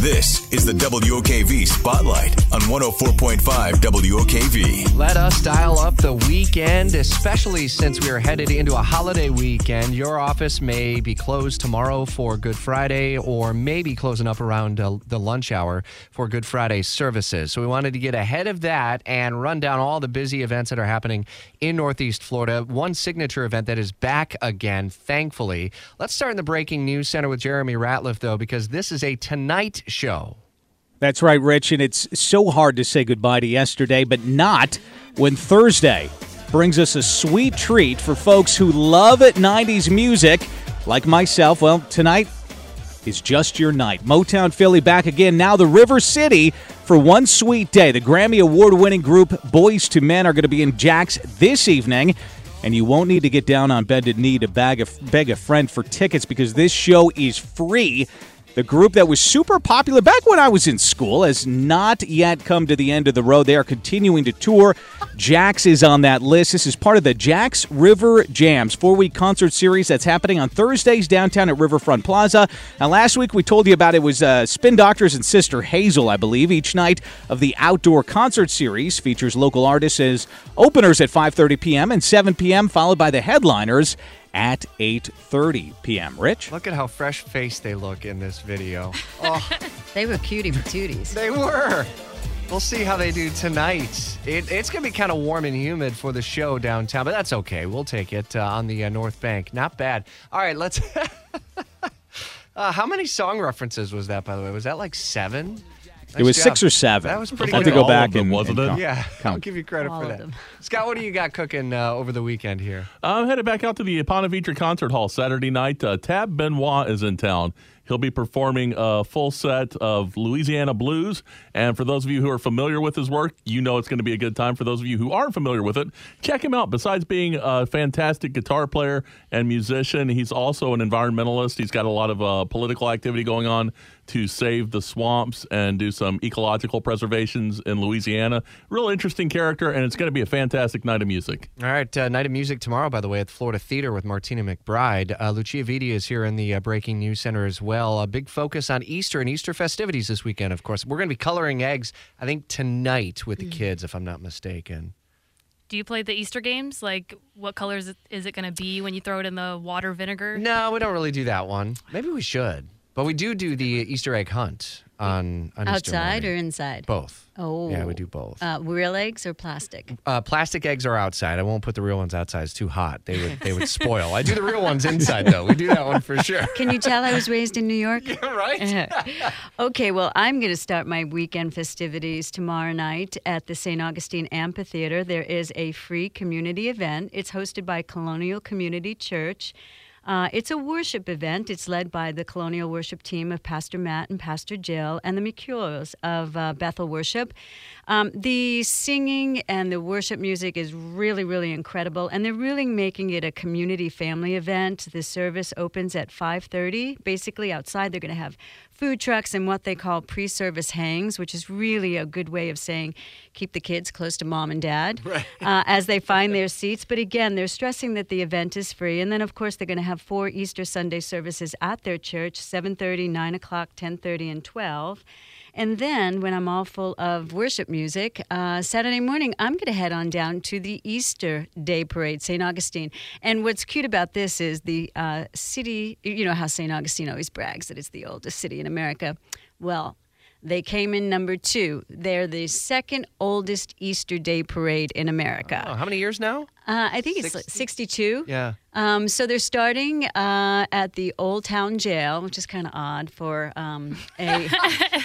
This is the WOKV Spotlight on 104.5 WOKV. Let us dial up the weekend, especially since we are headed into a holiday weekend. Your office may be closed tomorrow for Good Friday or maybe closing up around uh, the lunch hour for Good Friday services. So we wanted to get ahead of that and run down all the busy events that are happening in Northeast Florida. One signature event that is back again, thankfully. Let's start in the breaking news center with Jeremy Ratliff, though, because this is a tonight show. That's right, Rich, and it's so hard to say goodbye to yesterday, but not when Thursday brings us a sweet treat for folks who love it 90s music, like myself. Well, tonight is just your night. Motown Philly back again, now the River City for one sweet day. The Grammy Award winning group Boyz II Men are going to be in Jax this evening. And you won't need to get down on bended knee to beg a, beg a friend for tickets because this show is free. The group that was super popular back when I was in school has not yet come to the end of the road. They are continuing to tour. Jax is on that list. This is part of the Jax River Jams four week concert series that's happening on Thursdays downtown at Riverfront Plaza. Now, last week we told you about it was uh, Spin Doctors and Sister Hazel, I believe. Each night of the outdoor concert series features local artists as openers at 5:30 p.m. and 7 p.m., followed by the headliners at 8:30 p.m. Rich, Look at how fresh faced they look in this video. Oh, They were cutie patooties. they were. We'll see how they do tonight. It, it's going to be kind of warm and humid for the show downtown, but that's okay. We'll take it uh, on the uh, North Bank. Not bad. All right, let's. uh, how many song references was that, by the way? Was that like seven? It was job. six or seven. That was pretty I'll have to go back of them, and wasn't and it? count. Yeah, I'll give you credit All for that. them. Scott, what do you got cooking uh, over the weekend here? I'm headed back out to the Ponte Vedra Concert Hall Saturday night. Uh, Tab Benoit is in town. He'll be performing a full set of Louisiana blues. And for those of you who are familiar with his work, you know it's going to be a good time. For those of you who aren't familiar with it, check him out. Besides being a fantastic guitar player and musician, he's also an environmentalist. He's got a lot of uh, political activity going on to save the swamps and do some ecological preservations in Louisiana. Real interesting character, and it's going to be a fantastic night of music. All right, uh, night of music tomorrow, by the way, at the Florida Theater with Martina McBride. Uh, Lucia Vitti is here in the uh, Breaking News Center as well. A big focus on Easter and Easter festivities this weekend, of course. We're going to be coloring eggs, I think, tonight with the kids, if I'm not mistaken. Do you play the Easter games? Like, what colors is it- is it going to be when you throw it in the water vinegar? No, we don't really do that one. Maybe we should. But we do do the Easter egg hunt on, on Easter Outside or inside? Both. Oh. Yeah, we do both. Uh, real eggs or plastic? Uh, plastic eggs are outside. I won't put the real ones outside. It's too hot. They would they would spoil. I do the real ones inside though. We do that one for sure. Can you tell I was raised in New York? right? okay, well, I'm going to start my weekend festivities tomorrow night at the St. Augustine Amphitheater. There is a free community event. It's hosted by Colonial Community Church. Uh, it's a worship event. It's led by the Colonial Worship team of Pastor Matt and Pastor Jill and the McClures of uh, Bethel Worship. Um, the singing and the worship music is really, really incredible, and they're really making it a community family event. The service opens at 5:30. Basically, outside they're going to have food trucks and what they call pre-service hangs, which is really a good way of saying keep the kids close to mom and dad uh, as they find their seats. But again, they're stressing that the event is free, and then of course they're going to have four Easter Sunday services at their church: 7:30, 9 o'clock, 10:30, and 12. And then, when I'm all full of worship music, uh, Saturday morning, I'm going to head on down to the Easter Day Parade, St. Augustine. And what's cute about this is the uh, city, you know how St. Augustine always brags that it's the oldest city in America. Well, they came in number two. They're the second oldest Easter Day parade in America. Oh, how many years now? Uh, I think it's like 62. Yeah. Um, so they're starting uh, at the Old Town Jail, which is kind of odd for um, a,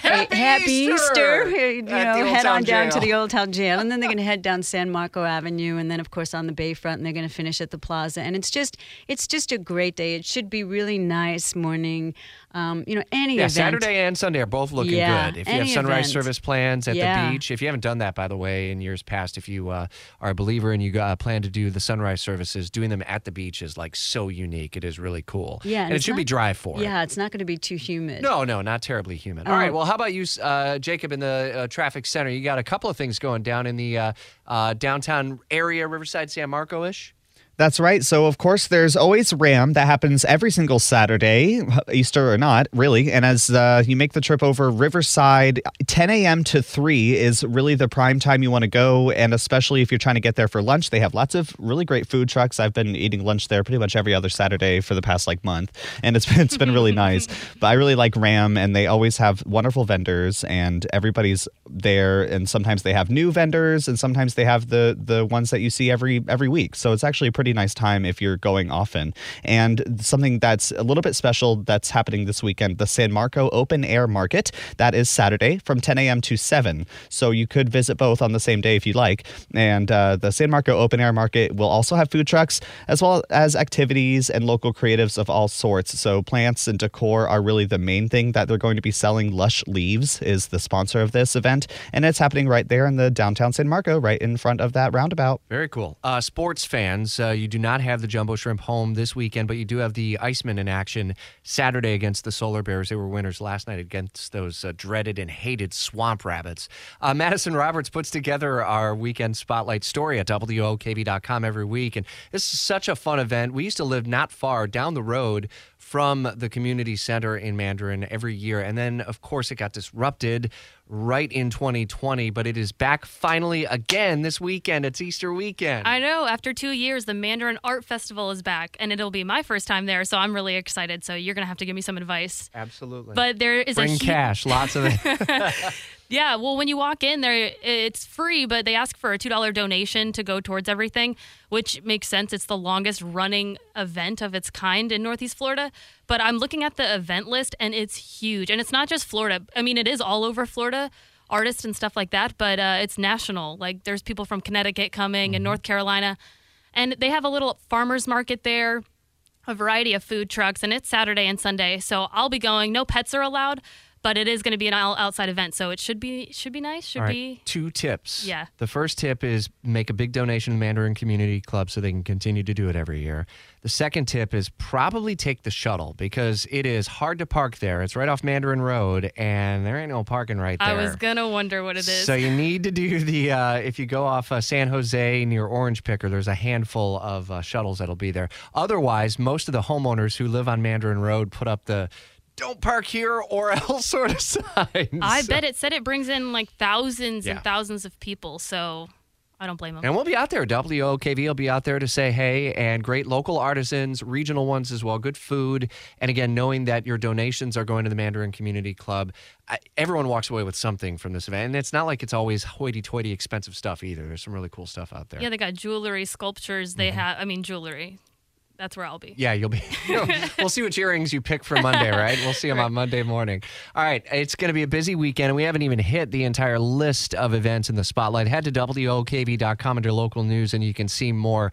a happy Easter! Easter. You know, head Town on down to the Old Town Jail, and then they're going to head down San Marco Avenue, and then of course on the Bayfront, and they're going to finish at the Plaza. And it's just, it's just a great day. It should be really nice morning. Um, you know, any Yeah, event. Saturday and Sunday are both looking Yeah, good. If you have sunrise event. service plans at Yeah. the beach, if you haven't done that, by the way, in years past, if you uh, are a believer and you uh, plan to do the sunrise services, doing them at the beach is like so unique. It is really cool. Yeah, and, and it should be dry for it. Yeah, it's not going to be too humid. No, no, not terribly humid. All Oh. right. Well, how about you, uh, Jacob, in the uh, traffic center? You got a couple of things going down in the uh, uh, downtown area, Riverside, San Marco ish. That's right. So, of course, there's always RAM that happens every single Saturday, Easter or not, really. And as uh, you make the trip over Riverside, 10 a.m. to 3 is really the prime time you want to go. And especially if you're trying to get there for lunch, they have lots of really great food trucks. I've been eating lunch there pretty much every other Saturday for the past like month, and it's been, it's been really nice. But I really like RAM, and they always have wonderful vendors, and everybody's there. And sometimes they have new vendors, and sometimes they have the the ones that you see every every week. So it's actually a pretty nice time if you're going often. And something that's a little bit special that's happening this weekend, the San Marco Open Air Market. That is Saturday from 10 a.m. to 7. So you could visit both on the same day if you like. And uh, the San Marco Open Air Market will also have food trucks as well as activities and local creatives of all sorts. So plants and decor are really the main thing that they're going to be selling. Lush Leaves is the sponsor of this event, and it's happening right there in the downtown San Marco, right in front of that roundabout. Very cool. Uh, sports fans, uh, you do not have the Jumbo Shrimp home this weekend, but you do have the Icemen in action Saturday against the Solar Bears. They were winners last night against those uh, dreaded and hated Swamp Rabbits. Uh, Madison Roberts puts together our weekend spotlight story at WOKV.com every week, and this is such a fun event. We used to live not far down the road from the community center in Mandarin every year. And then, of course, it got disrupted right in 2020, but it is back finally again this weekend. It's Easter weekend. I know. After two years, the Mandarin Art Festival is back, and it'll be my first time there, so I'm really excited. So you're gonna have to give me some advice. Absolutely. But there is a Bring cash, lots of it. Yeah, well, when you walk in there, it's free, but they ask for a $2 donation to go towards everything, which makes sense. It's the longest running event of its kind in Northeast Florida. But I'm looking at the event list, and it's huge. And it's not just Florida. I mean, it is all over Florida, artists and stuff like that, but uh, it's national. Like, there's people from Connecticut coming and North Carolina. And they have a little farmer's market there a variety of food trucks, and it's Saturday and Sunday. So I'll be going. No pets are allowed, but it is going to be an outside event, so it should be should be nice. Should right, be. two tips. Yeah. The first tip is make a big donation to Mandarin Community Club so they can continue to do it every year. The second tip is probably take the shuttle because it is hard to park there. It's right off Mandarin Road, and there ain't no parking right there. I was gonna wonder what it is. So you need to do the uh, if you go off uh, San Jose near Orange Picker, there's a handful of uh, shuttles that'll be there. Otherwise, most of the homeowners who live on Mandarin Road put up the "Don't park here" or else sort of signs. I bet it said it brings in like thousands Yeah. and thousands of people. So I don't blame them. And we'll be out there. WOKV will be out there to say hey, and great local artisans, regional ones as well, good food. And again, knowing that your donations are going to the Mandarin Community Club, I, everyone walks away with something from this event. And it's not like it's always hoity toity expensive stuff either. There's some really cool stuff out there. yeah, they got jewelry, sculptures. They mm-hmm. have. I mean, jewelry. That's where I'll be. Yeah, you'll be. we'll see which earrings you pick for Monday, right? We'll see them on Monday morning. All right, it's going to be a busy weekend, and we haven't even hit the entire list of events in the spotlight. Head to WOKV.com under local news, and you can see more.